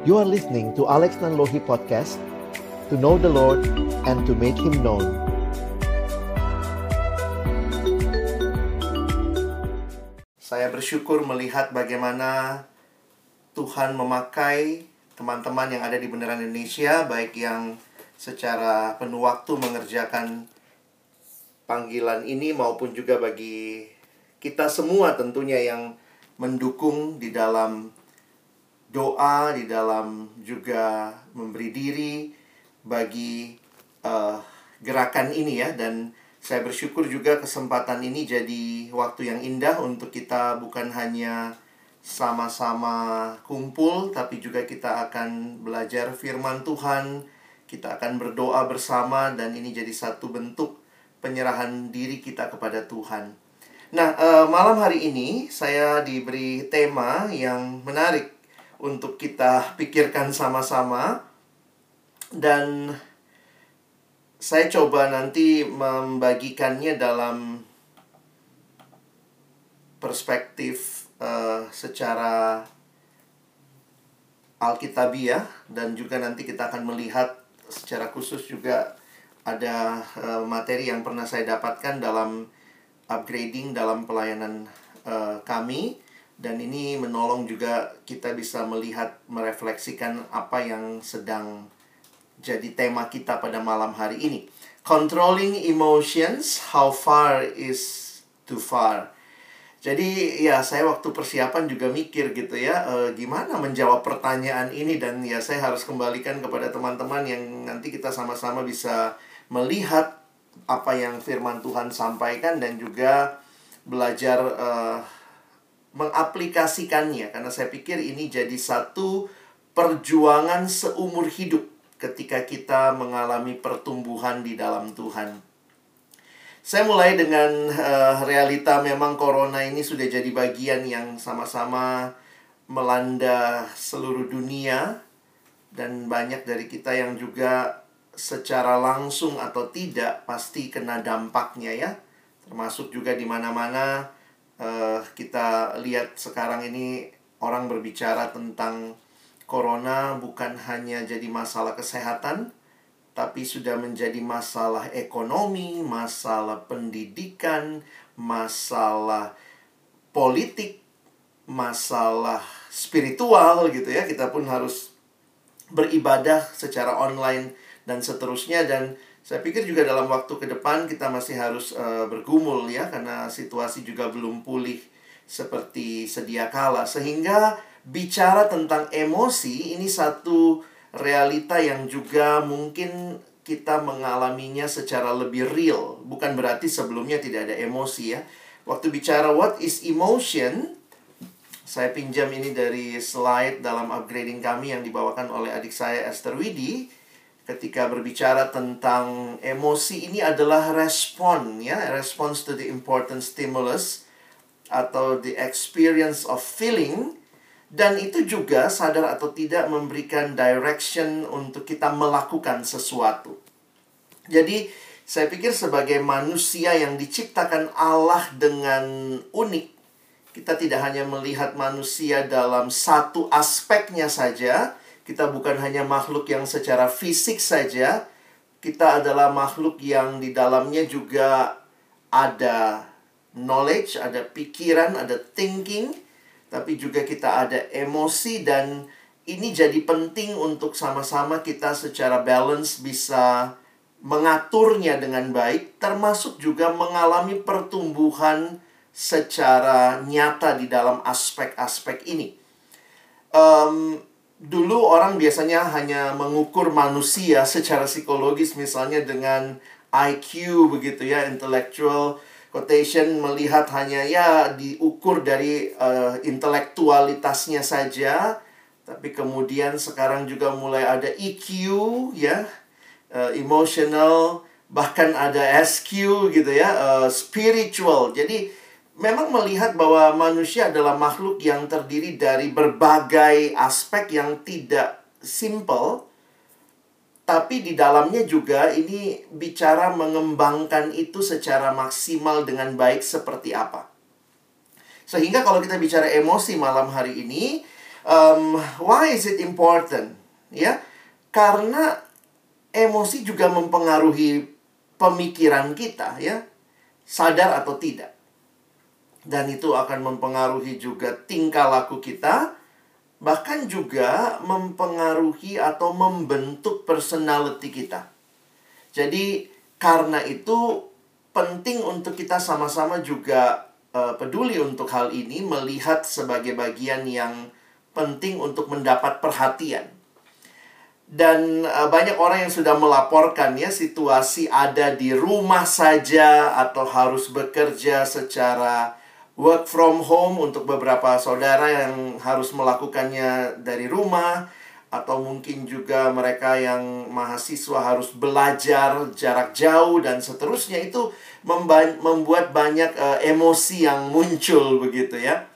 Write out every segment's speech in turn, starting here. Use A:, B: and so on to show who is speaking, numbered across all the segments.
A: You are listening to Alex Nanlohi Podcast To know the Lord and to make Him known.
B: Saya bersyukur melihat bagaimana Tuhan memakai teman-teman yang ada di Beneran Indonesia Baik yang secara penuh waktu mengerjakan panggilan ini Maupun juga bagi kita semua tentunya yang mendukung di dalam doa, di dalam juga memberi diri bagi uh, gerakan ini ya. Dan saya bersyukur juga kesempatan ini jadi waktu yang indah untuk kita bukan hanya sama-sama kumpul tapi juga kita akan belajar firman Tuhan, kita akan berdoa bersama dan ini jadi satu bentuk penyerahan diri kita kepada Tuhan. Nah, uh, malam hari ini saya diberi tema yang menarik untuk kita pikirkan sama-sama. Dan saya coba nanti membagikannya dalam perspektif uh, secara alkitabiah. Dan juga nanti kita akan melihat secara khusus juga ada uh, materi yang pernah saya dapatkan dalam upgrading dalam pelayanan uh, kami dan ini menolong juga kita bisa melihat merefleksikan apa yang sedang jadi tema kita pada malam hari ini. Controlling emotions, how far is too far? Jadi ya saya waktu persiapan juga mikir gitu ya e, gimana menjawab pertanyaan ini dan ya saya harus kembalikan kepada teman-teman yang nanti kita sama-sama bisa melihat apa yang firman Tuhan sampaikan dan juga belajar uh, mengaplikasikannya karena saya pikir ini jadi satu perjuangan seumur hidup ketika kita mengalami pertumbuhan di dalam Tuhan. Saya mulai dengan uh, realita memang corona ini sudah jadi bagian yang sama-sama melanda seluruh dunia dan banyak dari kita yang juga secara langsung atau tidak pasti kena dampaknya ya. Termasuk juga di mana-mana uh, kita lihat sekarang ini orang berbicara tentang corona bukan hanya jadi masalah kesehatan, tapi sudah menjadi masalah ekonomi, masalah pendidikan, masalah politik, masalah spiritual gitu ya. Kita pun harus beribadah secara online dan seterusnya dan saya pikir juga dalam waktu ke depan kita masih harus uh, bergumul ya karena situasi juga belum pulih seperti sedia kala sehingga bicara tentang emosi ini satu realita yang juga mungkin kita mengalaminya secara lebih real. Bukan berarti sebelumnya tidak ada emosi ya. Waktu bicara what is emotion, saya pinjam ini dari slide dalam upgrading kami yang dibawakan oleh adik saya Esther Widi. Ketika berbicara tentang emosi ini adalah respon ya, response to the important stimulus atau the experience of feeling dan itu juga sadar atau tidak memberikan direction untuk kita melakukan sesuatu. Jadi, saya pikir sebagai manusia yang diciptakan Allah dengan unik, kita tidak hanya melihat manusia dalam satu aspeknya saja, kita bukan hanya makhluk yang secara fisik saja, kita adalah makhluk yang di dalamnya juga ada knowledge, ada pikiran, ada thinking, tapi juga kita ada emosi dan ini jadi penting untuk sama-sama kita secara balance bisa mengaturnya dengan baik termasuk juga mengalami pertumbuhan secara nyata di dalam aspek-aspek ini. Um, dulu orang biasanya hanya mengukur manusia secara psikologis misalnya dengan IQ begitu ya, intellectual quotation melihat hanya ya diukur dari uh, intelektualitasnya saja. Tapi kemudian sekarang juga mulai ada EQ ya uh, emotional bahkan ada SQ gitu ya uh, spiritual. Jadi memang melihat bahwa manusia adalah makhluk yang terdiri dari berbagai aspek yang tidak simple tapi di dalamnya juga ini bicara mengembangkan itu secara maksimal dengan baik seperti apa. Sehingga kalau kita bicara emosi malam hari ini, Um, why is it important? Ya, karena emosi juga mempengaruhi pemikiran kita, ya, sadar atau tidak. Dan itu akan mempengaruhi juga tingkah laku kita, bahkan juga mempengaruhi atau membentuk personality kita. Jadi, karena itu penting untuk kita sama-sama juga uh, peduli untuk hal ini, melihat sebagai bagian yang penting untuk mendapat perhatian. Dan uh, banyak orang yang sudah melaporkan ya situasi ada di rumah saja atau harus bekerja secara work from home untuk beberapa saudara yang harus melakukannya dari rumah atau mungkin juga mereka yang mahasiswa harus belajar jarak jauh dan seterusnya itu membuat banyak uh, emosi yang muncul begitu ya.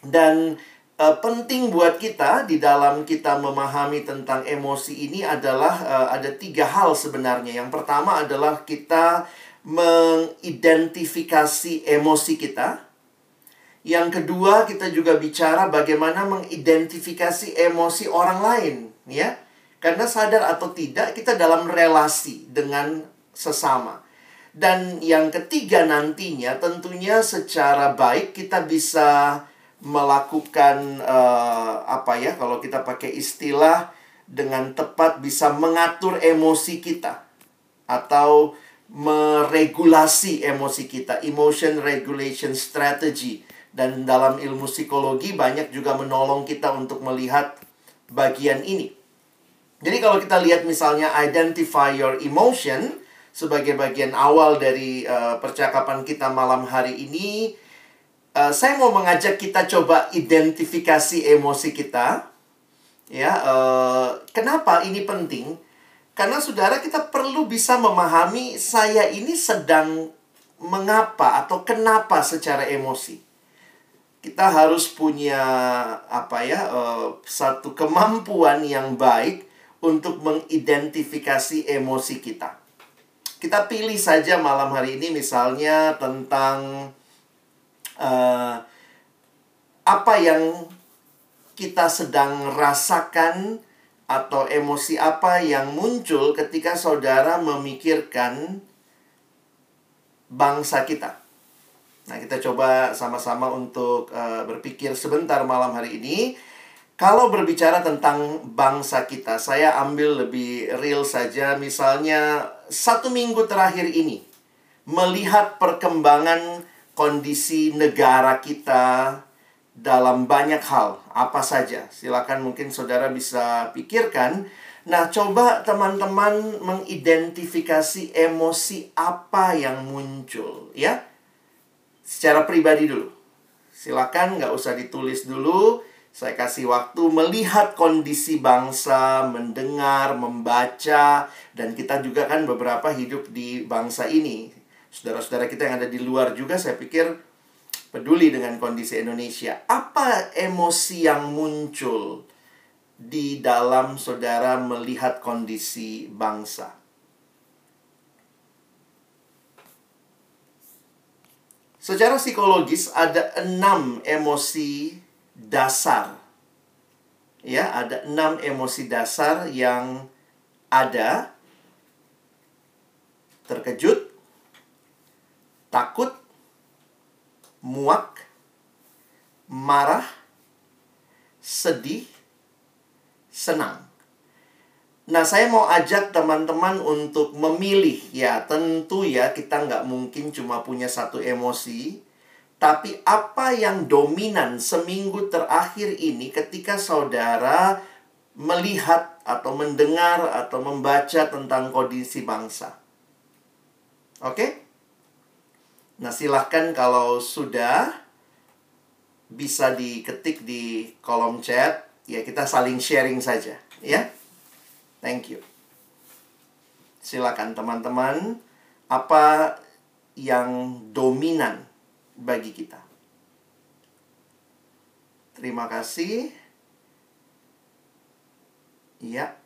B: Dan uh, penting buat kita di dalam kita memahami tentang emosi ini adalah uh, ada tiga hal sebenarnya. Yang pertama adalah kita mengidentifikasi emosi kita. Yang kedua, kita juga bicara bagaimana mengidentifikasi emosi orang lain, ya. Karena sadar atau tidak, kita dalam relasi dengan sesama. Dan yang ketiga nantinya tentunya secara baik kita bisa melakukan uh, apa ya kalau kita pakai istilah dengan tepat bisa mengatur emosi kita atau meregulasi emosi kita emotion regulation strategy dan dalam ilmu psikologi banyak juga menolong kita untuk melihat bagian ini. Jadi kalau kita lihat misalnya identify your emotion sebagai bagian awal dari uh, percakapan kita malam hari ini Uh, saya mau mengajak kita coba identifikasi emosi kita. Ya, uh, kenapa ini penting? Karena saudara kita perlu bisa memahami saya ini sedang mengapa atau kenapa secara emosi. Kita harus punya apa ya uh, satu kemampuan yang baik untuk mengidentifikasi emosi kita. Kita pilih saja malam hari ini misalnya tentang uh, apa yang kita sedang rasakan atau emosi apa yang muncul ketika saudara memikirkan bangsa kita. Nah, kita coba sama-sama untuk uh, berpikir sebentar malam hari ini. Kalau berbicara tentang bangsa kita, saya ambil lebih real saja. Misalnya, satu minggu terakhir ini, melihat perkembangan kondisi negara kita dalam banyak hal, apa saja. Silakan mungkin saudara bisa pikirkan. Nah, coba teman-teman mengidentifikasi emosi apa yang muncul, ya. Secara pribadi dulu. Silakan nggak usah ditulis dulu. Saya kasih waktu melihat kondisi bangsa, mendengar, membaca, dan kita juga kan beberapa hidup di bangsa ini saudara-saudara kita yang ada di luar juga saya pikir peduli dengan kondisi Indonesia. Apa emosi yang muncul di dalam saudara melihat kondisi bangsa? Secara psikologis ada enam emosi dasar. Ya, ada enam emosi dasar yang ada. Terkejut, takut, muak, marah, sedih, senang. Nah, saya mau ajak teman-teman untuk memilih. Ya, tentu ya kita nggak mungkin cuma punya satu emosi. Tapi apa yang dominan seminggu terakhir ini ketika saudara melihat atau mendengar atau membaca tentang kondisi bangsa. Oke? Nah, silahkan kalau sudah bisa diketik di kolom chat, ya kita saling sharing saja, ya. Thank you. Silakan teman-teman, apa yang dominan bagi kita? Terima kasih. Ya.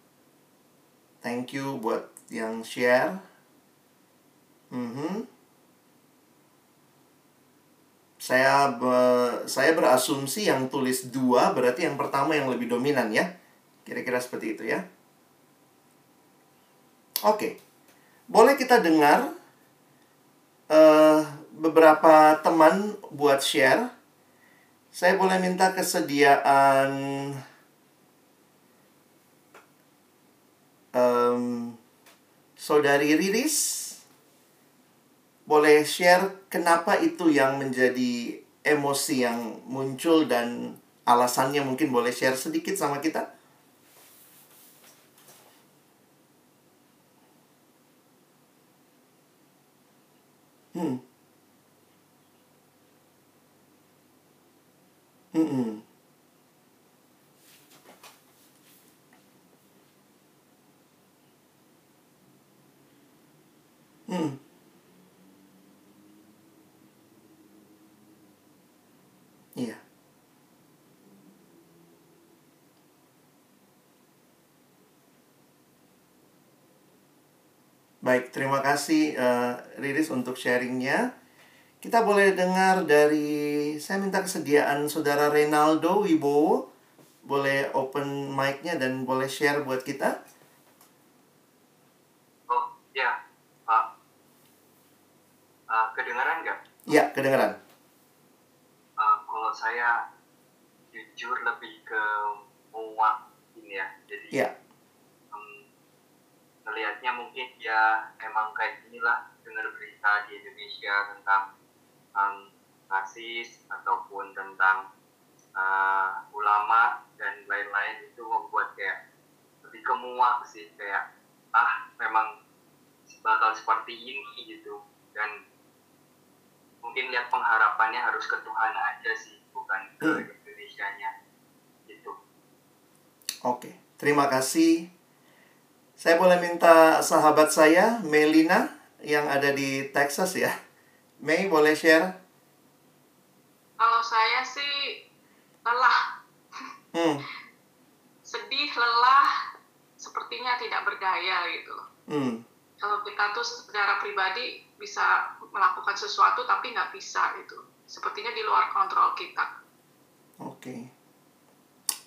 B: Thank you buat yang share. Mm -hmm. Saya be- saya berasumsi yang tulis dua berarti yang pertama yang lebih dominan ya. Kira-kira seperti itu ya. Oke. Boleh kita dengar eh, beberapa teman buat share. Saya boleh minta kesediaan em, saudari Riris boleh share kenapa itu yang menjadi emosi yang muncul dan alasannya mungkin boleh share sedikit sama kita? Hmm. Hmm. Hmm. Iya. Baik, terima kasih eh, Riris untuk sharingnya. Kita boleh dengar dari, saya minta kesediaan Saudara Renaldo Wibowo. Boleh open mic-nya dan boleh share buat kita.
C: Oh, ya, Pak. Ah, kedengaran nggak?
B: Ya, kedengaran.
C: Ah, kalau saya jujur lebih ke muak ini ya. Jadi
B: Ya,
C: em, melihatnya mungkin ya emang kayak inilah dengar berita di Indonesia tentang em, rasis ataupun tentang ah, ulama dan lain-lain itu membuat kayak lebih kemuak sih kayak ah memang bakal seperti ini gitu dan mungkin lihat pengharapannya harus ke Tuhan aja sih bukan ke
B: Hmm.
C: Indonesia-nya gitu
B: oke. Terima kasih. Saya boleh minta sahabat saya, Melina, yang ada di Texas ya. Mei, boleh share?
D: Kalau saya sih lelah,
B: Hmm,
D: sedih, lelah, sepertinya tidak berdaya gitu.
B: hmm,
D: Kalau kita tuh secara pribadi bisa melakukan sesuatu tapi nggak bisa gitu. Sepertinya di luar kontrol kita.
B: oke.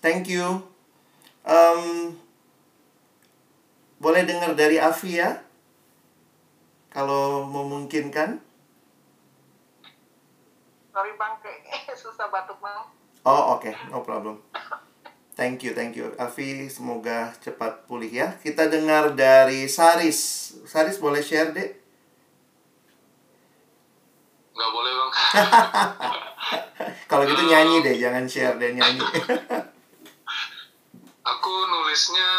B: Thank you. Em, boleh dengar dari Afi ya? Kalau memungkinkan.
E: Sorry bang, kayak susah batuk bang.
B: Oh, oke, no problem. Thank you, thank you. Afi, semoga cepat pulih ya. Kita dengar dari Saris. Saris boleh share, Dek?
F: nggak boleh bang
B: Kalau gitu nyanyi deh, jangan share deh nyanyi.
F: aku nulisnya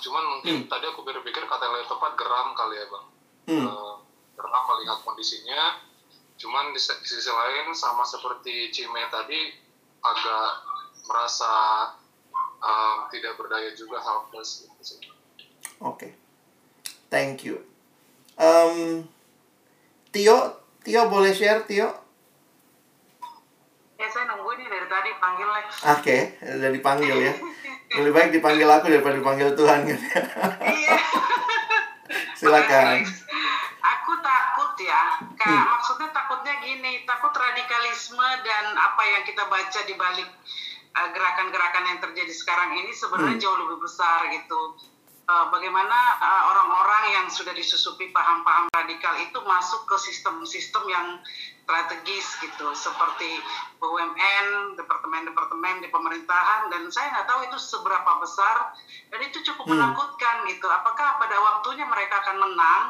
F: cuman mungkin tadi aku berpikir kata yang lebih tepat geram kali ya bang
B: Hmm,
F: Eh, geram melihat kondisinya cuman di, di sisi lain sama seperti Cime tadi agak merasa eh, tidak berdaya juga helpless gitu sih.
B: Oke. Thank you. Em, Tio, Tio boleh share, Tio?
E: Ya saya nunggu nih dari tadi panggil Lex.
B: Oke, udah dipanggil ya. Lebih baik dipanggil aku daripada dipanggil Tuhan kan.
E: Iya.
B: Silakan.
E: Aku takut ya. Kayak maksudnya takutnya gini, takut radikalisme dan apa yang kita baca di balik uh, gerakan-gerakan yang terjadi sekarang ini sebenarnya
B: Hmm.
E: jauh lebih besar gitu. Uh, bagaimana uh, orang-orang yang sudah disusupi paham-paham radikal itu masuk ke sistem-sistem yang strategis gitu seperti BUMN, departemen-departemen di pemerintahan dan saya nggak tahu itu seberapa besar dan itu cukup
B: Hmm.
E: menakutkan gitu. Apakah pada waktunya mereka akan menang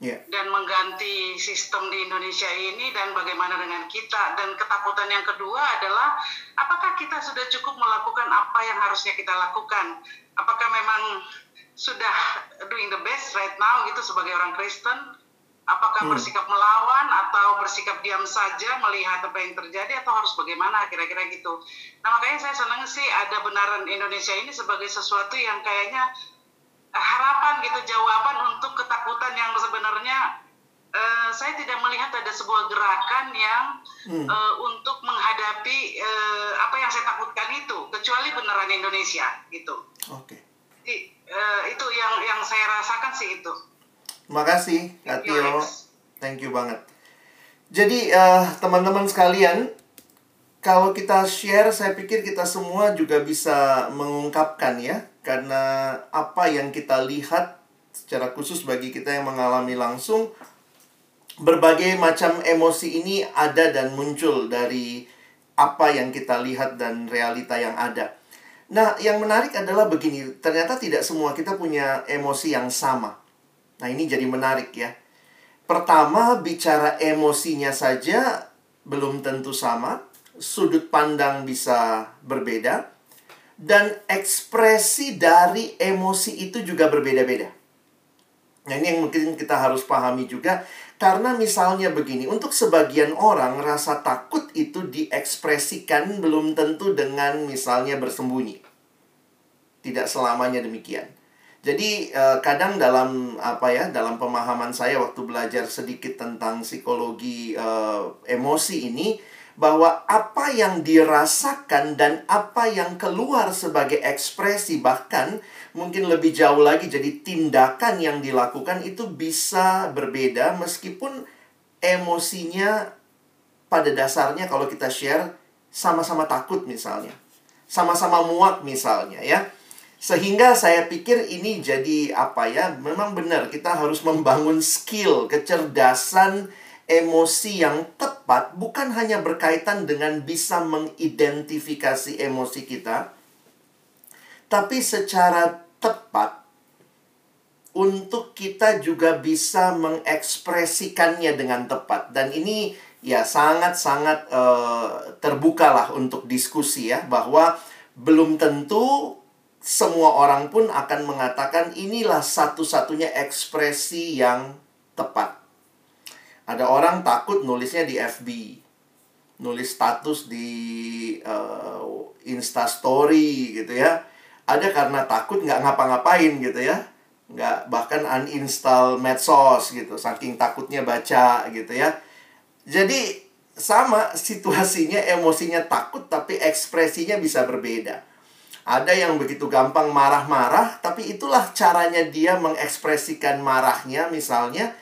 B: Ya.
E: dan mengganti sistem di Indonesia ini dan bagaimana dengan kita dan ketakutan yang kedua adalah apakah kita sudah cukup melakukan apa yang harusnya kita lakukan apakah memang sudah doing the best right now gitu sebagai orang Kristen apakah
B: Hmm.
E: bersikap melawan atau bersikap diam saja melihat apa yang terjadi atau harus bagaimana kira-kira gitu nah makanya saya senang sih ada benaran Indonesia ini sebagai sesuatu yang kayaknya harapan gitu jawaban untuk ketakutan yang sebenarnya eh, saya tidak melihat ada sebuah gerakan yang
B: Hmm.
E: eh, untuk menghadapi eh, apa yang saya takutkan itu kecuali beneran Indonesia gitu
B: Oke.
E: Jadi, eh, itu yang yang saya rasakan sih itu
B: Terima kasih, Kak
E: Thank you,
B: Tio.
E: Alex.
B: Thank you banget. Jadi uh, teman-teman sekalian, kalau kita share, saya pikir kita semua juga bisa mengungkapkan ya, karena apa yang kita lihat secara khusus bagi kita yang mengalami langsung, berbagai macam emosi ini ada dan muncul dari apa yang kita lihat dan realita yang ada. Nah, yang menarik adalah begini, ternyata tidak semua kita punya emosi yang sama. Nah, ini jadi menarik ya. Pertama, bicara emosinya saja belum tentu sama, sudut pandang bisa berbeda, dan ekspresi dari emosi itu juga berbeda-beda. Nah, ini yang mungkin kita harus pahami juga. Karena misalnya begini, untuk sebagian orang rasa takut itu diekspresikan belum tentu dengan misalnya bersembunyi. Tidak selamanya demikian. Jadi eh, kadang dalam apa ya, dalam pemahaman saya waktu belajar sedikit tentang psikologi eh, emosi ini bahwa apa yang dirasakan dan apa yang keluar sebagai ekspresi bahkan mungkin lebih jauh lagi jadi tindakan yang dilakukan itu bisa berbeda meskipun emosinya pada dasarnya kalau kita share sama-sama takut misalnya. Sama-sama muak misalnya ya. Sehingga saya pikir ini jadi apa ya? Memang benar kita harus membangun skill, kecerdasan emosi yang tepat bukan hanya berkaitan dengan bisa mengidentifikasi emosi kita, tapi secara tepat untuk kita juga bisa mengekspresikannya dengan tepat dan ini ya sangat-sangat uh, terbuka lah untuk diskusi ya bahwa belum tentu semua orang pun akan mengatakan inilah satu-satunya ekspresi yang tepat. Ada orang takut nulisnya di FB, nulis status di uh, Insta Story gitu ya. Ada karena takut nggak ngapa-ngapain gitu ya. Nggak bahkan uninstall medsos gitu saking takutnya baca gitu ya. Jadi sama situasinya emosinya takut tapi ekspresinya bisa berbeda ada yang begitu gampang marah-marah tapi itulah caranya dia mengekspresikan marahnya misalnya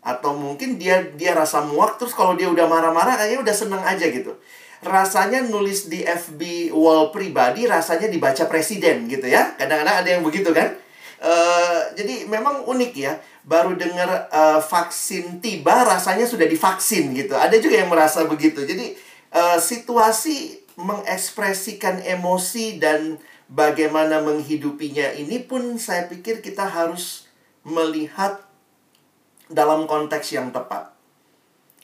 B: atau mungkin dia dia rasa muak terus kalau dia udah marah-marah kayaknya udah seneng aja gitu rasanya nulis di FB wall pribadi rasanya dibaca presiden gitu ya. Kadang-kadang ada yang begitu kan. Uh, jadi memang unik ya. Baru dengar uh, vaksin tiba rasanya sudah divaksin gitu. Ada juga yang merasa begitu. Jadi uh, situasi mengekspresikan emosi dan bagaimana menghidupinya ini pun saya pikir kita harus melihat dalam konteks yang tepat.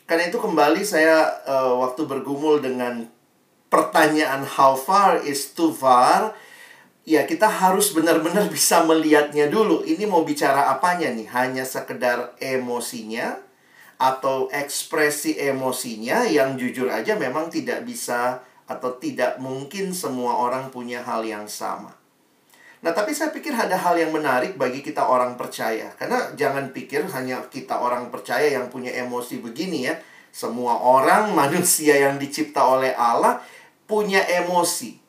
B: Karena itu kembali saya uh, waktu bergumul dengan pertanyaan how far is too far, ya kita harus benar-benar bisa melihatnya dulu. Ini mau bicara apanya nih? Hanya sekedar emosinya atau ekspresi emosinya yang jujur aja memang tidak bisa atau tidak mungkin semua orang punya hal yang sama. Nah, tapi saya pikir ada hal yang menarik bagi kita orang percaya. Karena jangan pikir hanya kita orang percaya yang punya emosi begini ya. Semua orang manusia yang dicipta oleh Allah punya emosi.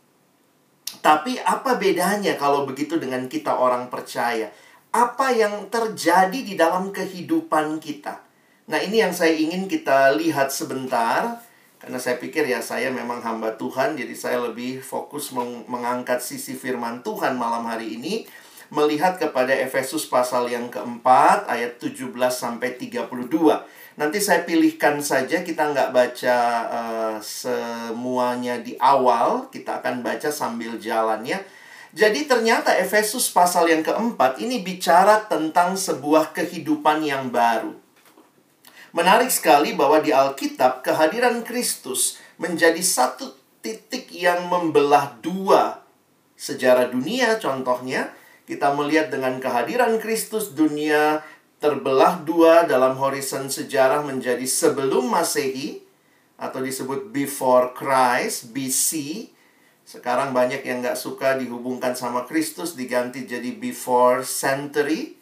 B: Tapi apa bedanya kalau begitu dengan kita orang percaya? Apa yang terjadi di dalam kehidupan kita? Nah, ini yang saya ingin kita lihat sebentar karena saya pikir ya saya memang hamba Tuhan jadi saya lebih fokus meng mengangkat sisi firman Tuhan malam hari ini melihat kepada Efesus pasal yang keempat ayat 17 sampai 32. Nanti saya pilihkan saja kita nggak baca uh, semuanya di awal, kita akan baca sambil jalannya. Jadi ternyata Efesus pasal yang keempat ini bicara tentang sebuah kehidupan yang baru. Menarik sekali bahwa di Alkitab kehadiran Kristus menjadi satu titik yang membelah dua sejarah dunia. Contohnya kita melihat dengan kehadiran Kristus dunia terbelah dua dalam horizon sejarah menjadi sebelum Masehi atau disebut before Christ BC sekarang banyak yang nggak suka dihubungkan sama Kristus diganti jadi before century.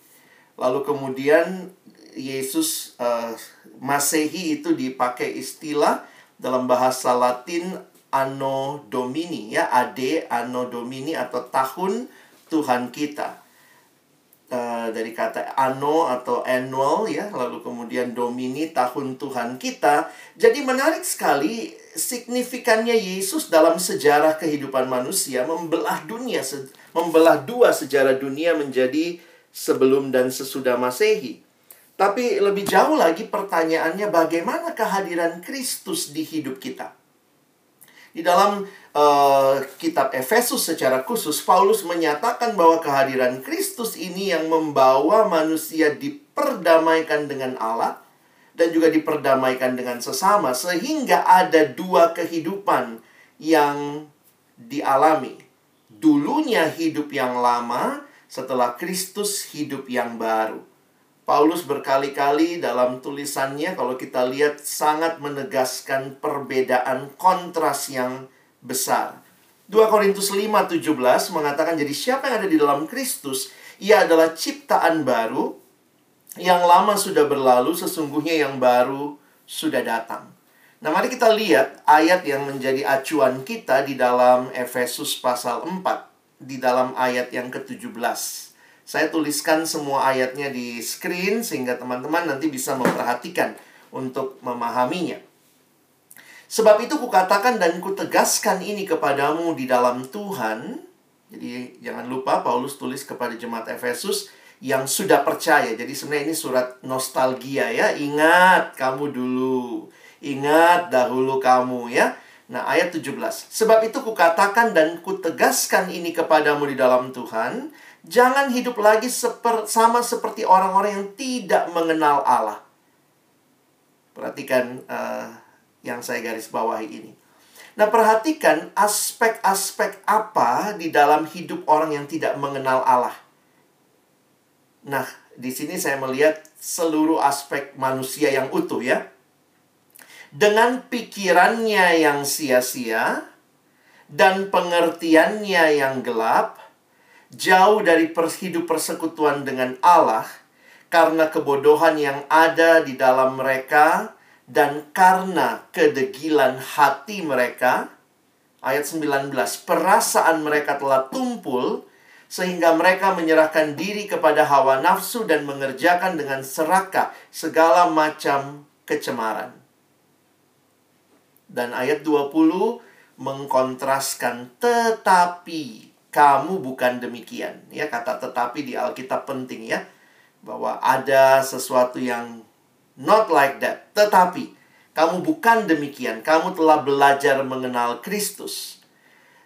B: Lalu kemudian Yesus uh, Masehi itu dipakai istilah dalam bahasa Latin Anno Domini ya AD Anno Domini atau tahun Tuhan kita. Uh, dari kata anno atau annual ya, lalu kemudian domini tahun Tuhan kita. Jadi menarik sekali signifikannya Yesus dalam sejarah kehidupan manusia membelah dunia, membelah dua sejarah dunia menjadi sebelum dan sesudah Masehi. Tapi lebih jauh lagi pertanyaannya bagaimana kehadiran Kristus di hidup kita? Di dalam uh, kitab Efesus secara khusus, Paulus menyatakan bahwa kehadiran Kristus ini yang membawa manusia diperdamaikan dengan Allah dan juga diperdamaikan dengan sesama, sehingga ada dua kehidupan yang dialami. Dulunya hidup yang lama, setelah Kristus hidup yang baru. Paulus berkali-kali dalam tulisannya kalau kita lihat sangat menegaskan perbedaan kontras yang besar. 2 Korintus 5:17 mengatakan jadi siapa yang ada di dalam Kristus ia adalah ciptaan baru yang lama sudah berlalu sesungguhnya yang baru sudah datang. Nah, mari kita lihat ayat yang menjadi acuan kita di dalam Efesus pasal 4 di dalam ayat yang ke-17. Saya tuliskan semua ayatnya di screen sehingga teman-teman nanti bisa memperhatikan untuk memahaminya. Sebab itu kukatakan dan kutegaskan ini kepadamu di dalam Tuhan. Jadi jangan lupa Paulus tulis kepada jemaat Efesus yang sudah percaya. Jadi sebenarnya ini surat nostalgia ya. Ingat kamu dulu. Ingat dahulu kamu ya. Nah, ayat 17. Sebab itu kukatakan dan kutegaskan ini kepadamu di dalam Tuhan, Jangan hidup lagi seper, sama seperti orang-orang yang tidak mengenal Allah. Perhatikan uh, yang saya garis bawahi ini. Nah, perhatikan aspek-aspek apa di dalam hidup orang yang tidak mengenal Allah. Nah, di sini saya melihat seluruh aspek manusia yang utuh ya. Dengan pikirannya yang sia-sia dan pengertiannya yang gelap, jauh dari hidup persekutuan dengan Allah karena kebodohan yang ada di dalam mereka dan karena kedegilan hati mereka. Ayat 19, perasaan mereka telah tumpul sehingga mereka menyerahkan diri kepada hawa nafsu dan mengerjakan dengan serakah segala macam kecemaran. Dan ayat 20 mengkontraskan tetapi kamu bukan demikian. Ya, kata tetapi di Alkitab penting ya. Bahwa ada sesuatu yang not like that. Tetapi kamu bukan demikian. Kamu telah belajar mengenal Kristus.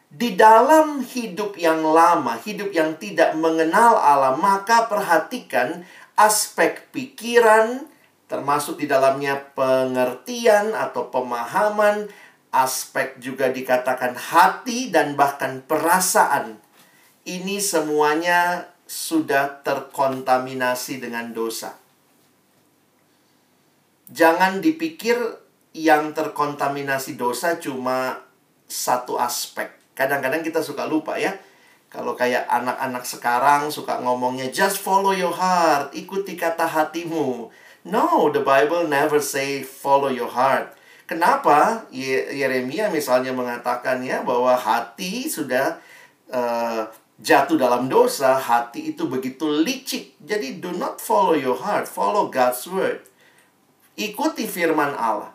B: Di dalam hidup yang lama, hidup yang tidak mengenal Allah, maka perhatikan aspek pikiran, termasuk di dalamnya pengertian atau pemahaman, aspek juga dikatakan hati dan bahkan perasaan. Ini semuanya sudah terkontaminasi dengan dosa. Jangan dipikir yang terkontaminasi dosa cuma satu aspek. Kadang-kadang kita suka lupa ya. Kalau kayak anak-anak sekarang suka ngomongnya just follow your heart, ikuti kata hatimu. No, the Bible never say follow your heart. Kenapa Yeremia misalnya mengatakan ya bahwa hati sudah uh, jatuh dalam dosa, hati itu begitu licik. Jadi do not follow your heart, follow God's word. Ikuti firman Allah.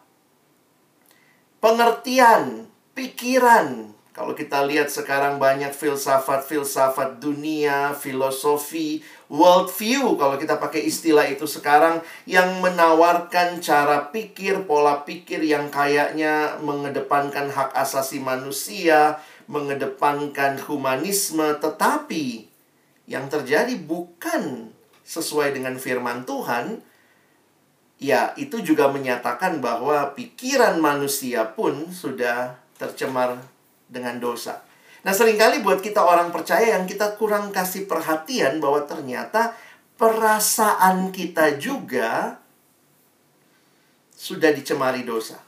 B: Pengertian, pikiran, kalau kita lihat sekarang banyak filsafat-filsafat dunia, filosofi, world view kalau kita pakai istilah itu sekarang yang menawarkan cara pikir, pola pikir yang kayaknya mengedepankan hak asasi manusia, mengedepankan humanisme, tetapi yang terjadi bukan sesuai dengan firman Tuhan, ya itu juga menyatakan bahwa pikiran manusia pun sudah tercemar dengan dosa. Nah, sering kali buat kita orang percaya yang kita kurang kasih perhatian bahwa ternyata perasaan kita juga sudah dicemari dosa.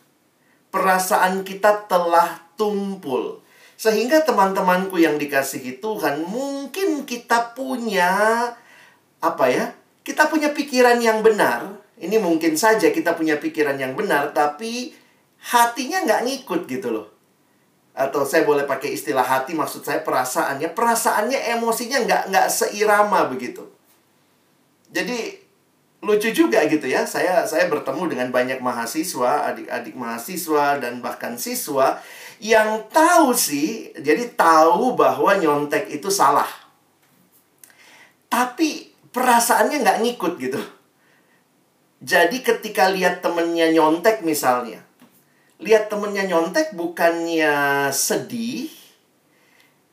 B: Perasaan kita telah tumpul. Sehingga teman-temanku yang dikasihi Tuhan, mungkin kita punya apa ya? Kita punya pikiran yang benar. Ini mungkin saja kita punya pikiran yang benar, tapi hatinya nggak ngikut gitu loh atau saya boleh pakai istilah hati maksud saya perasaannya perasaannya emosinya nggak nggak seirama begitu Jadi lucu juga gitu ya. Saya saya bertemu dengan banyak mahasiswa, adik-adik mahasiswa dan bahkan siswa yang tahu sih, jadi tahu bahwa nyontek itu salah. Tapi perasaannya nggak ngikut gitu. Jadi ketika lihat temennya nyontek misalnya, lihat temennya nyontek bukannya sedih,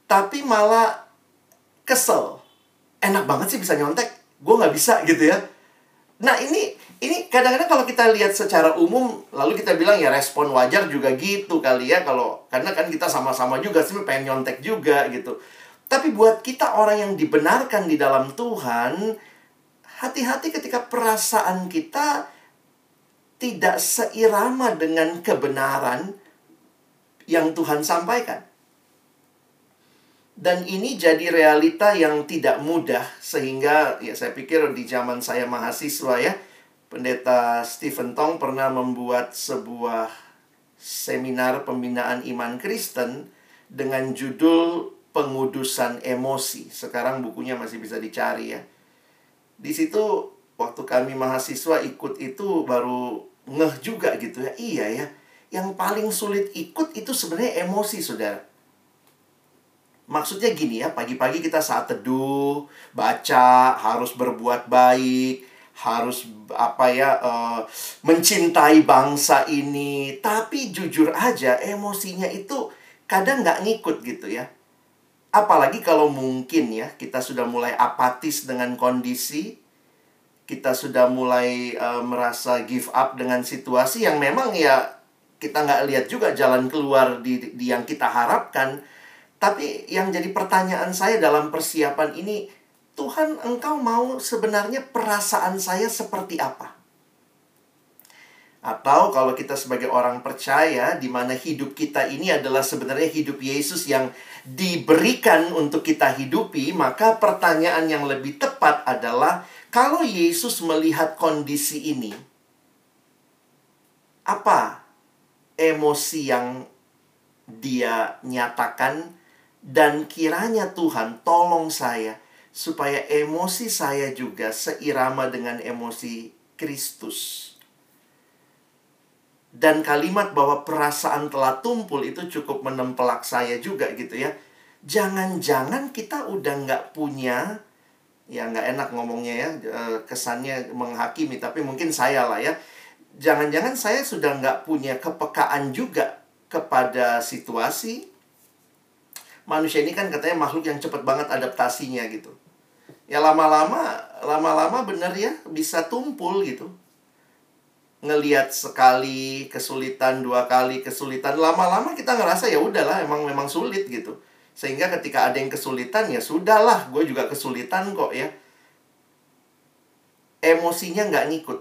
B: tapi malah kesel. Enak banget sih bisa nyontek, gue nggak bisa gitu ya. Nah ini ini kadang-kadang kalau kita lihat secara umum lalu kita bilang ya respon wajar juga gitu kali ya kalau karena kan kita sama-sama juga sih pengen nyontek juga gitu. Tapi buat kita orang yang dibenarkan di dalam Tuhan, hati-hati ketika perasaan kita tidak seirama dengan kebenaran yang Tuhan sampaikan. Dan ini jadi realita yang tidak mudah sehingga ya saya pikir di zaman saya mahasiswa ya, Pendeta Stephen Tong pernah membuat sebuah seminar pembinaan iman Kristen dengan judul Pengudusan Emosi. Sekarang bukunya masih bisa dicari ya di situ waktu kami mahasiswa ikut itu baru ngeh juga gitu ya. Iya ya. Yang paling sulit ikut itu sebenarnya emosi, Saudara. Maksudnya gini ya, pagi-pagi kita saat teduh, baca, harus berbuat baik, harus apa ya uh, mencintai bangsa ini tapi jujur aja emosinya itu kadang nggak ngikut gitu ya Apalagi kalau mungkin ya, kita sudah mulai apatis dengan kondisi, kita sudah mulai uh, merasa give up dengan situasi yang memang ya kita nggak lihat juga jalan keluar di, di yang kita harapkan. Tapi yang jadi pertanyaan saya dalam persiapan ini, Tuhan engkau mau sebenarnya perasaan saya seperti apa? Atau kalau kita sebagai orang percaya di mana hidup kita ini adalah sebenarnya hidup Yesus yang diberikan untuk kita hidupi, maka pertanyaan yang lebih tepat adalah kalau Yesus melihat kondisi ini, apa emosi yang dia nyatakan dan kiranya Tuhan tolong saya supaya emosi saya juga seirama dengan emosi Kristus. Dan kalimat bahwa perasaan telah tumpul itu cukup menempelak saya juga gitu ya. Jangan-jangan kita udah nggak punya, ya nggak enak ngomongnya ya, eh, kesannya menghakimi, tapi mungkin saya lah ya. Jangan-jangan saya sudah nggak punya kepekaan juga kepada situasi. Manusia ini kan katanya makhluk yang cepat banget adaptasinya gitu. Ya lama-lama, lama-lama bener ya bisa tumpul gitu ngelihat sekali kesulitan dua kali kesulitan lama-lama kita ngerasa ya udahlah emang memang sulit gitu sehingga ketika ada yang kesulitan ya sudahlah gue juga kesulitan kok ya. Emosinya nggak ngikut.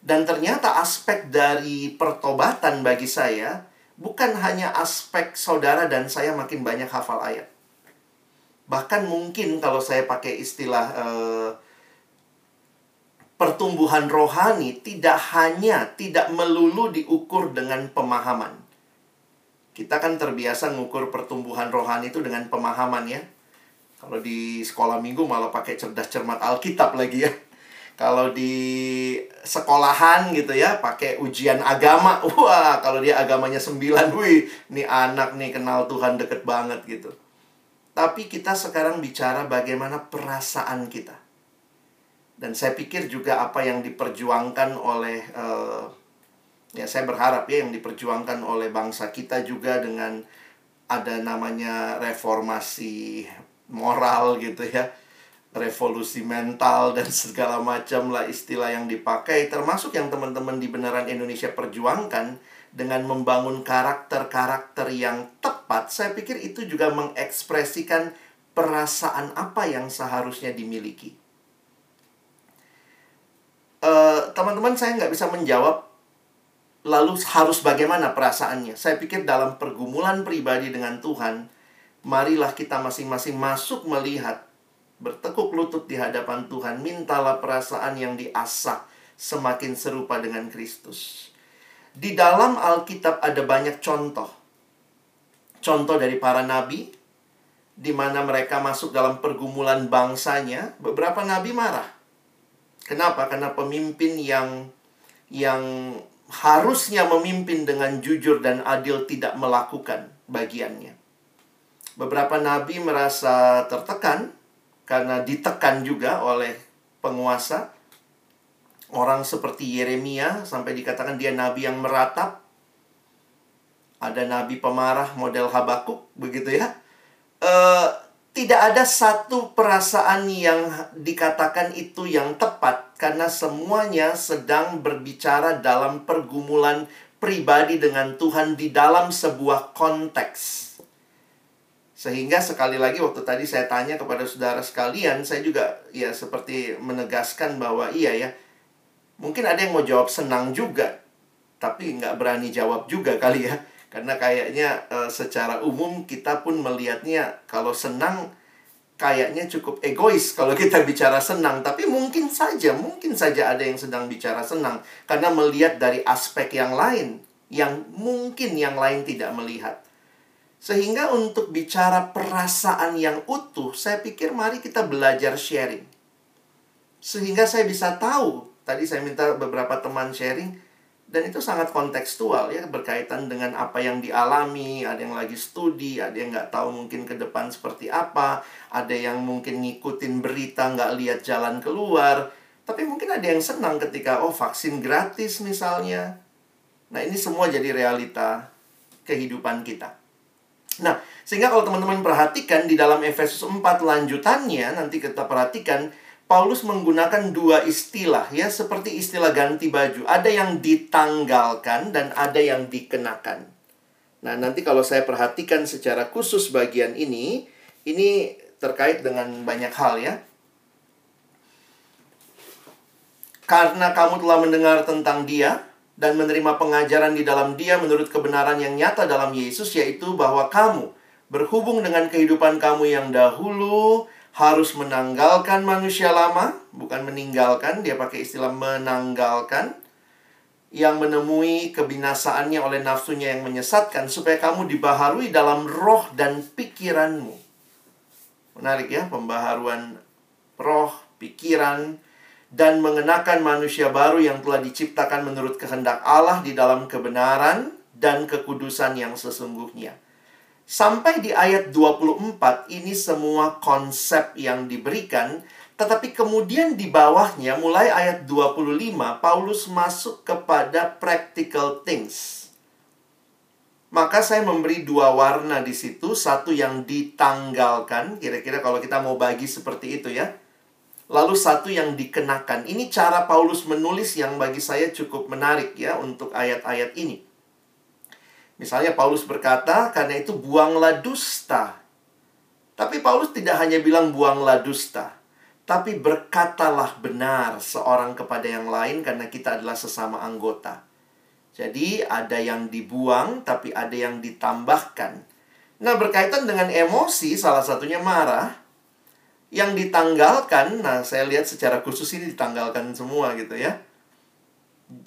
B: Dan ternyata aspek dari pertobatan bagi saya bukan hanya aspek saudara dan saya makin banyak hafal ayat. Bahkan mungkin kalau saya pakai istilah uh, pertumbuhan rohani tidak hanya tidak melulu diukur dengan pemahaman. Kita kan terbiasa mengukur pertumbuhan rohani itu dengan pemahaman ya. Kalau di sekolah minggu malah pakai cerdas cermat Alkitab lagi ya. Kalau di sekolahan gitu ya, pakai ujian agama. Wah, kalau dia agamanya sembilan, wih, ini anak nih kenal Tuhan deket banget gitu. Tapi kita sekarang bicara bagaimana perasaan kita dan saya pikir juga apa yang diperjuangkan oleh uh, ya saya berharap ya yang diperjuangkan oleh bangsa kita juga dengan ada namanya reformasi moral gitu ya. Revolusi mental dan segala macam lah istilah yang dipakai. Termasuk yang teman-teman di beneran Indonesia perjuangkan dengan membangun karakter-karakter yang tepat. Saya pikir itu juga mengekspresikan perasaan apa yang seharusnya dimiliki. Eh, teman-teman uh, saya nggak bisa menjawab lalu harus bagaimana perasaannya. Saya pikir dalam pergumulan pribadi dengan Tuhan, marilah kita masing-masing masuk melihat, bertekuk lutut di hadapan Tuhan, mintalah perasaan yang diasah semakin serupa dengan Kristus. Di dalam Alkitab ada banyak contoh. Contoh dari para nabi, di mana mereka masuk dalam pergumulan bangsanya, beberapa nabi marah. Kenapa? Karena pemimpin yang yang harusnya memimpin dengan jujur dan adil tidak melakukan bagiannya. Beberapa nabi merasa tertekan karena ditekan juga oleh penguasa. Orang seperti Yeremia sampai dikatakan dia nabi yang meratap. Ada nabi pemarah model Habakuk begitu ya. Uh, tidak ada satu perasaan yang dikatakan itu yang tepat karena semuanya sedang berbicara dalam pergumulan pribadi dengan Tuhan di dalam sebuah konteks. Sehingga sekali lagi waktu tadi saya tanya kepada saudara sekalian, saya juga ya seperti menegaskan bahwa iya ya, mungkin ada yang mau jawab senang juga, tapi nggak berani jawab juga kali ya. Karena kayaknya e, secara umum kita pun melihatnya kalau senang kayaknya cukup egois kalau kita bicara senang. Tapi mungkin saja, mungkin saja ada yang sedang bicara senang. Karena melihat dari aspek yang lain. Yang mungkin yang lain tidak melihat. Sehingga untuk bicara perasaan yang utuh, saya pikir mari kita belajar sharing. Sehingga saya bisa tahu, tadi saya minta beberapa teman sharing, dan itu sangat kontekstual ya berkaitan dengan apa yang dialami ada yang lagi studi ada yang nggak tahu mungkin ke depan seperti apa ada yang mungkin ngikutin berita nggak lihat jalan keluar. Tapi mungkin ada yang senang ketika oh vaksin gratis misalnya. Nah ini semua jadi realita kehidupan kita. Nah sehingga kalau teman-teman perhatikan di dalam Efesus 4 lanjutannya nanti kita perhatikan Paulus menggunakan dua istilah ya seperti istilah ganti baju. Ada yang ditanggalkan dan ada yang dikenakan. Nah, nanti kalau saya perhatikan secara khusus bagian ini, ini terkait dengan banyak hal ya. Karena kamu telah mendengar tentang dia dan menerima pengajaran di dalam dia menurut kebenaran yang nyata dalam Yesus yaitu bahwa kamu berhubung dengan kehidupan kamu yang dahulu harus menanggalkan manusia lama, bukan meninggalkan, dia pakai istilah menanggalkan yang menemui kebinasaannya oleh nafsunya yang menyesatkan supaya kamu dibaharui dalam roh dan pikiranmu. Menarik ya, pembaharuan roh, pikiran dan mengenakan manusia baru yang telah diciptakan menurut kehendak Allah di dalam kebenaran dan kekudusan yang sesungguhnya. Sampai di ayat 24 ini semua konsep yang diberikan tetapi kemudian di bawahnya mulai ayat 25 Paulus masuk kepada practical things. Maka saya memberi dua warna di situ, satu yang ditanggalkan, kira-kira kalau kita mau bagi seperti itu ya. Lalu satu yang dikenakan. Ini cara Paulus menulis yang bagi saya cukup menarik ya untuk ayat-ayat ini. Misalnya Paulus berkata, karena itu buanglah dusta. Tapi Paulus tidak hanya bilang buanglah dusta. Tapi berkatalah benar seorang kepada yang lain karena kita adalah sesama anggota. Jadi ada yang dibuang tapi ada yang ditambahkan. Nah berkaitan dengan emosi salah satunya marah. Yang ditanggalkan, nah saya lihat secara khusus ini ditanggalkan semua gitu ya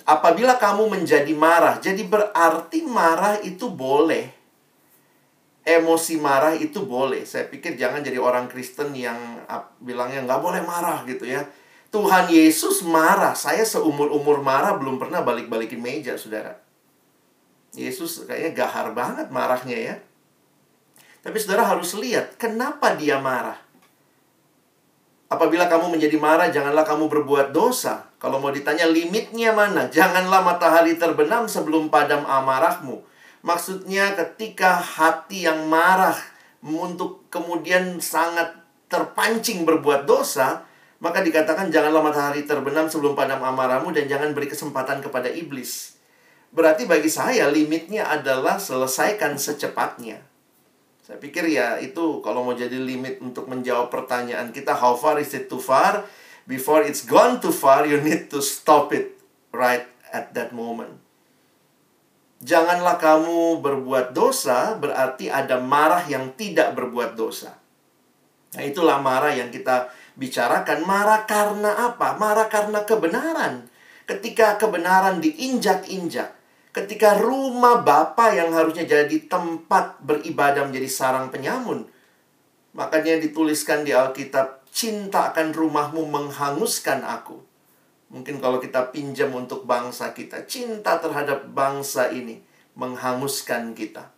B: apabila kamu menjadi marah, jadi berarti marah itu boleh. Emosi marah itu boleh. Saya pikir jangan jadi orang Kristen yang bilangnya nggak boleh marah gitu ya. Tuhan Yesus marah. Saya seumur-umur marah belum pernah balik-balikin meja, saudara. Yesus kayaknya gahar banget marahnya ya. Tapi saudara harus lihat, kenapa dia marah? Apabila kamu menjadi marah, janganlah kamu berbuat dosa. Kalau mau ditanya limitnya mana? Janganlah matahari terbenam sebelum padam amarahmu. Maksudnya ketika hati yang marah untuk kemudian sangat terpancing berbuat dosa, maka dikatakan janganlah matahari terbenam sebelum padam amarahmu dan jangan beri kesempatan kepada iblis. Berarti bagi saya limitnya adalah selesaikan secepatnya. Saya pikir ya itu kalau mau jadi limit untuk menjawab pertanyaan kita how far is it too far? before it's gone too far, you need to stop it right at that moment. Janganlah kamu berbuat dosa, berarti ada marah yang tidak berbuat dosa. Nah, itulah marah yang kita bicarakan. Marah karena apa? Marah karena kebenaran. Ketika kebenaran diinjak-injak, ketika rumah Bapa yang harusnya jadi tempat beribadah menjadi sarang penyamun, Makanya dituliskan di Alkitab, cinta akan rumahmu menghanguskan aku. Mungkin kalau kita pinjam untuk bangsa kita, cinta terhadap bangsa ini menghanguskan kita.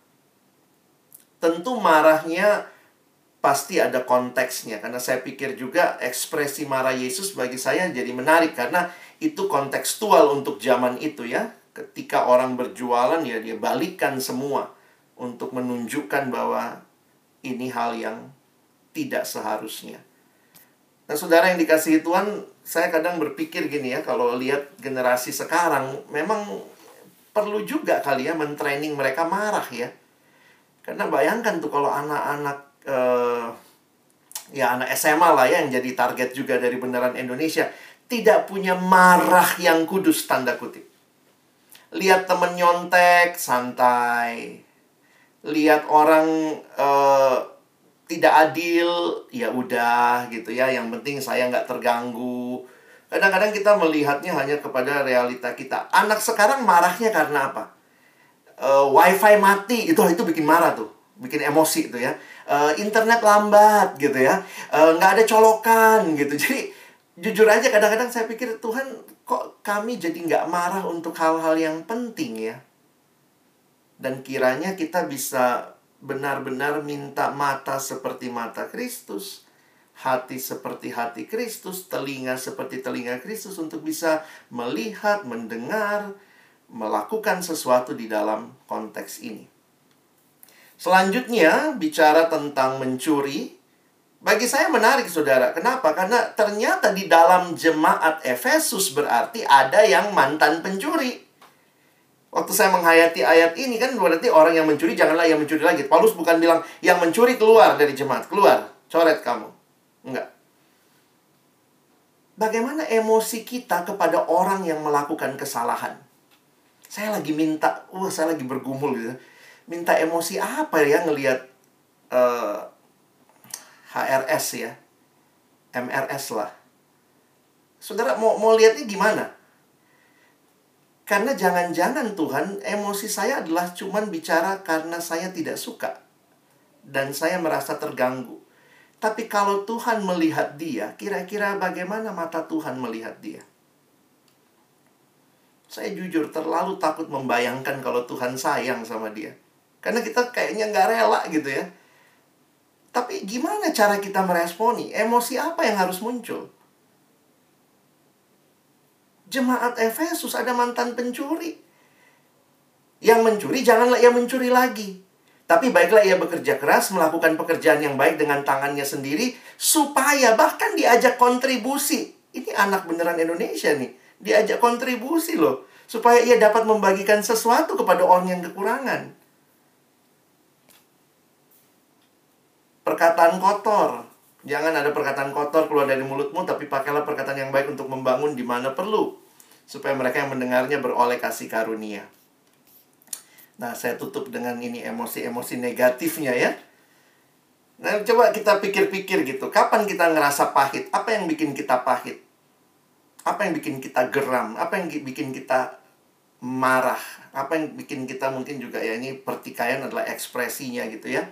B: Tentu marahnya pasti ada konteksnya karena saya pikir juga ekspresi marah Yesus bagi saya jadi menarik karena itu kontekstual untuk zaman itu ya. Ketika orang berjualan ya dia balikan semua untuk menunjukkan bahwa ini hal yang tidak seharusnya. Nah, saudara yang dikasihi Tuhan, saya kadang berpikir gini ya, kalau lihat generasi sekarang, memang perlu juga kali ya mentraining mereka marah ya. Karena bayangkan tuh kalau anak-anak eh, ya anak SMA lah ya yang jadi target juga dari beneran Indonesia tidak punya marah yang kudus tanda kutip. Lihat temen nyontek santai. Lihat orang eh, tidak adil, ya udah gitu ya. Yang penting saya nggak terganggu. Kadang-kadang kita melihatnya hanya kepada realita kita. Anak sekarang marahnya karena apa? Uh, wifi mati itu itu bikin marah tuh, bikin emosi tuh ya. Uh, internet lambat gitu ya, uh, nggak ada colokan gitu. Jadi jujur aja kadang-kadang saya pikir Tuhan kok kami jadi nggak marah untuk hal-hal yang penting ya. Dan kiranya kita bisa benar-benar minta mata seperti mata Kristus, hati seperti hati Kristus, telinga seperti telinga Kristus untuk bisa melihat, mendengar, melakukan sesuatu di dalam konteks ini. Selanjutnya, bicara tentang mencuri. Bagi saya menarik, saudara. Kenapa? Karena ternyata di dalam jemaat Efesus berarti ada yang mantan pencuri. Waktu saya menghayati ayat ini kan berarti orang yang mencuri janganlah yang mencuri lagi. Paulus bukan bilang yang mencuri keluar dari jemaat, keluar, coret kamu. Enggak. Bagaimana emosi kita kepada orang yang melakukan kesalahan? Saya lagi minta, wah saya lagi bergumul gitu. Minta emosi apa ya ngelihat eh, HRS ya, MRS lah. Saudara mau mau lihatnya gimana? Karena jangan-jangan Tuhan, emosi saya adalah cuman bicara karena saya tidak suka. Dan saya merasa terganggu. Tapi kalau Tuhan melihat dia, kira-kira bagaimana mata Tuhan melihat dia? Saya jujur terlalu takut membayangkan kalau Tuhan sayang sama dia. Karena kita kayaknya nggak rela gitu ya. Tapi gimana cara kita meresponi? Emosi apa yang harus muncul? Jemaat Efesus ada mantan pencuri. Yang mencuri janganlah ia mencuri lagi. Tapi baiklah ia bekerja keras melakukan pekerjaan yang baik dengan tangannya sendiri supaya bahkan diajak kontribusi. Ini anak beneran Indonesia nih. Diajak kontribusi loh supaya ia dapat membagikan sesuatu kepada orang yang kekurangan. Perkataan kotor Jangan ada perkataan kotor keluar dari mulutmu, tapi pakailah perkataan yang baik untuk membangun di mana perlu. Supaya mereka yang mendengarnya beroleh kasih karunia. Nah, saya tutup dengan ini emosi-emosi negatifnya ya. Nah, coba kita pikir-pikir gitu. Kapan kita ngerasa pahit? Apa yang bikin kita pahit? Apa yang bikin kita geram? Apa yang bikin kita marah? Apa yang bikin kita mungkin juga ya ini pertikaian adalah ekspresinya gitu ya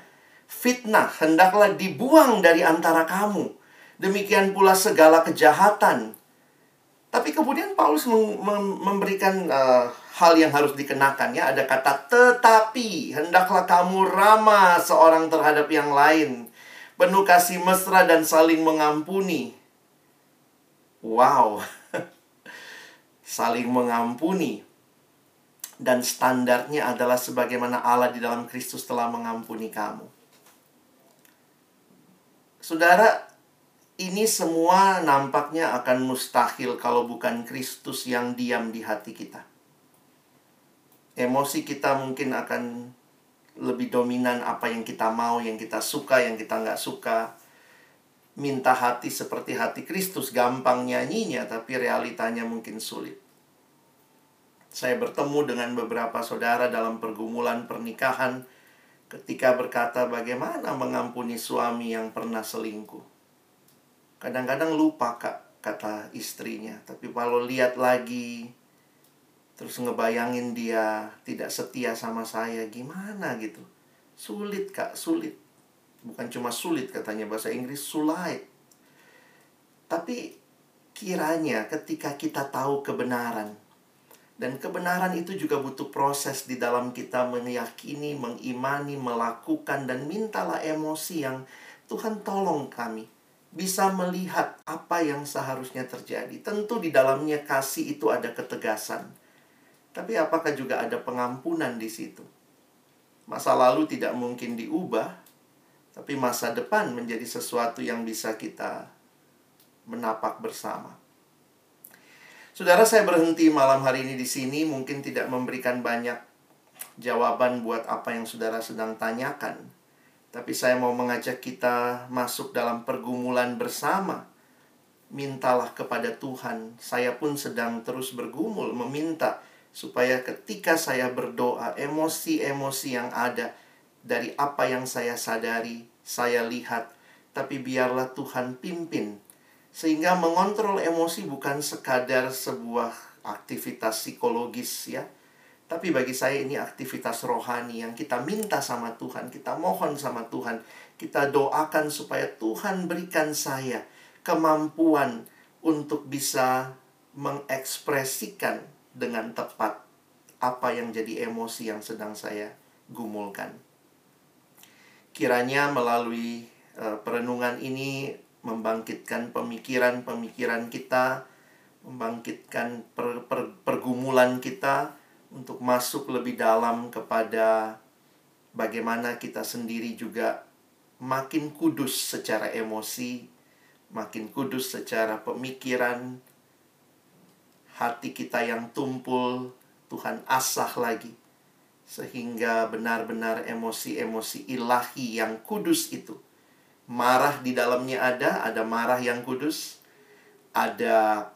B: fitnah hendaklah dibuang dari antara kamu. Demikian pula segala kejahatan. Tapi kemudian Paulus memberikan uh, hal yang harus dikenakan ya. Ada kata tetapi hendaklah kamu ramah seorang terhadap yang lain. Penuh kasih mesra dan saling mengampuni. Wow. saling mengampuni. Dan standarnya adalah sebagaimana Allah di dalam Kristus telah mengampuni kamu. Saudara, ini semua nampaknya akan mustahil kalau bukan Kristus yang diam di hati kita. Emosi kita mungkin akan lebih dominan apa yang kita mau, yang kita suka, yang kita nggak suka. Minta hati seperti hati Kristus, gampang nyanyinya, tapi realitanya mungkin sulit. Saya bertemu dengan beberapa saudara dalam pergumulan pernikahan ketika berkata bagaimana mengampuni suami yang pernah selingkuh. Kadang-kadang lupa kak, kata istrinya. Tapi kalau lihat lagi, terus ngebayangin dia tidak setia sama saya, gimana gitu. Sulit kak, sulit. Bukan cuma sulit katanya bahasa Inggris, sulit. Tapi kiranya ketika kita tahu kebenaran, dan kebenaran itu juga butuh proses di dalam kita meyakini, mengimani, melakukan, dan mintalah emosi yang Tuhan tolong kami bisa melihat apa yang seharusnya terjadi. Tentu di dalamnya kasih itu ada ketegasan. Tapi apakah juga ada pengampunan di situ? Masa lalu tidak mungkin diubah, tapi masa depan menjadi sesuatu yang bisa kita menapak bersama. Saudara, saya berhenti malam hari ini di sini, mungkin tidak memberikan banyak jawaban buat apa yang saudara sedang tanyakan. Tapi saya mau mengajak kita masuk dalam pergumulan bersama. Mintalah kepada Tuhan. Saya pun sedang terus bergumul meminta supaya ketika saya berdoa, emosi-emosi yang ada dari apa yang saya sadari, saya lihat, tapi biarlah Tuhan pimpin. Sehingga mengontrol emosi bukan sekadar sebuah aktivitas psikologis ya. Tapi bagi saya ini aktivitas rohani yang kita minta sama Tuhan, kita mohon sama Tuhan, kita doakan supaya Tuhan berikan saya kemampuan untuk bisa mengekspresikan dengan tepat apa yang jadi emosi yang sedang saya gumulkan. Kiranya melalui uh, perenungan ini membangkitkan pemikiran-pemikiran kita, membangkitkan per, per, pergumulan kita untuk masuk lebih dalam kepada bagaimana kita sendiri juga makin kudus secara emosi, makin kudus secara pemikiran, hati kita yang tumpul, Tuhan asah lagi sehingga benar-benar emosi-emosi ilahi yang kudus itu marah di dalamnya ada ada marah yang kudus ada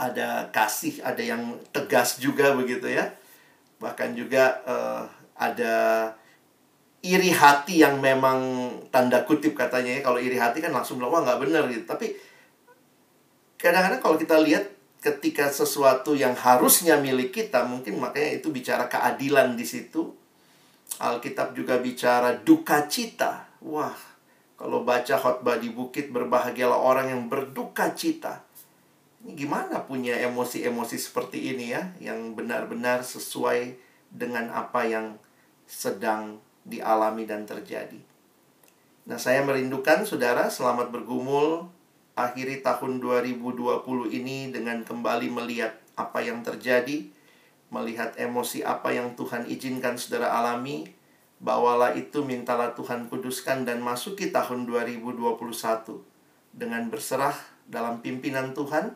B: ada kasih ada yang tegas juga begitu ya bahkan juga uh, ada iri hati yang memang tanda kutip katanya ya kalau iri hati kan langsung bilang wah nggak benar gitu tapi kadang-kadang kalau kita lihat ketika sesuatu yang harusnya milik kita, mungkin makanya itu bicara keadilan di situ. Alkitab juga bicara duka cita. Wah, kalau baca khotbah di bukit berbahagialah orang yang berduka cita. Ini gimana punya emosi-emosi seperti ini ya, yang benar-benar sesuai dengan apa yang sedang dialami dan terjadi. Nah, saya merindukan saudara selamat bergumul akhiri tahun 2020 ini dengan kembali melihat apa yang terjadi, melihat emosi apa yang Tuhan izinkan saudara alami, bawalah itu mintalah Tuhan kuduskan dan masuki tahun 2021 dengan berserah dalam pimpinan Tuhan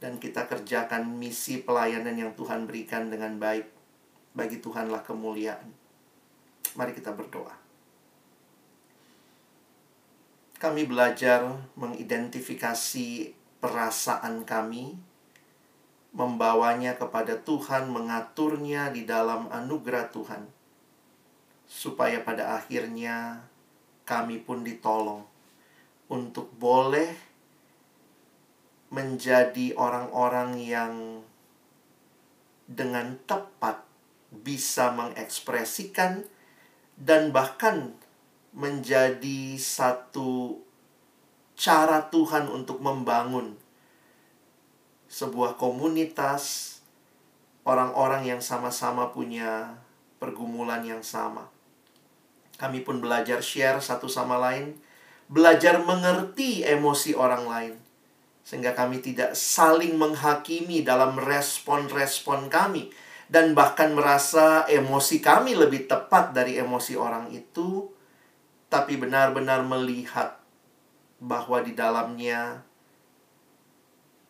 B: dan kita kerjakan misi pelayanan yang Tuhan berikan dengan baik. Bagi Tuhanlah kemuliaan. Mari kita berdoa. Kami belajar mengidentifikasi perasaan kami, membawanya kepada Tuhan, mengaturnya di dalam anugerah Tuhan, supaya pada akhirnya kami pun ditolong untuk boleh menjadi orang-orang yang dengan tepat bisa mengekspresikan dan bahkan menjadi satu cara Tuhan untuk membangun sebuah komunitas orang-orang yang sama-sama punya pergumulan yang sama. Kami pun belajar share satu sama lain, belajar mengerti emosi orang lain, sehingga kami tidak saling menghakimi dalam respon-respon kami, dan bahkan merasa emosi kami lebih tepat dari emosi orang itu. Tapi benar-benar melihat bahwa di dalamnya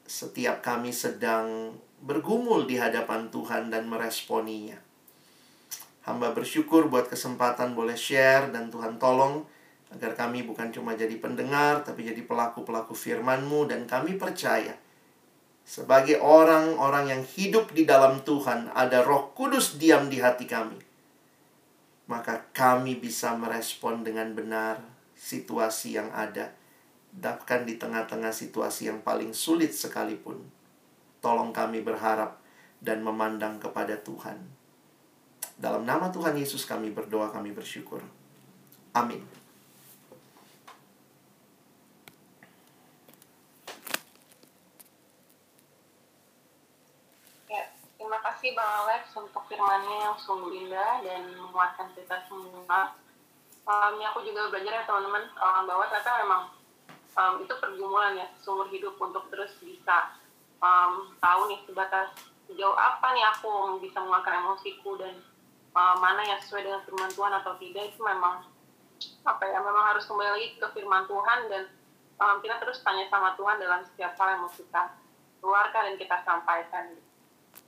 B: setiap kami sedang bergumul di hadapan Tuhan dan meresponinya. Hamba bersyukur buat kesempatan boleh share dan Tuhan tolong agar kami bukan cuma jadi pendengar tapi jadi pelaku-pelaku firman-Mu dan kami percaya sebagai orang-orang yang hidup di dalam Tuhan ada Roh Kudus diam di hati kami maka kami bisa merespon dengan benar situasi yang ada, bahkan di tengah-tengah situasi yang paling sulit sekalipun. Tolong kami berharap dan memandang kepada Tuhan. Dalam nama Tuhan Yesus kami berdoa, kami bersyukur. Amin.
G: Ya, terima kasih Bang Alex untuk firmannya yang sungguh indah dan menguatkan kita semua. Um, aku juga belajar ya teman-teman um, bahwa ternyata memang um, itu pergumulan ya seumur hidup untuk terus bisa um, tahu nih sebatas sejauh apa nih aku bisa mengeluarkan emosiku dan uh, mana yang sesuai dengan firman Tuhan atau tidak itu memang apa ya memang harus kembali lagi ke firman Tuhan dan um, kita terus tanya sama Tuhan dalam setiap hal yang mau kita keluarkan dan kita sampaikan gitu.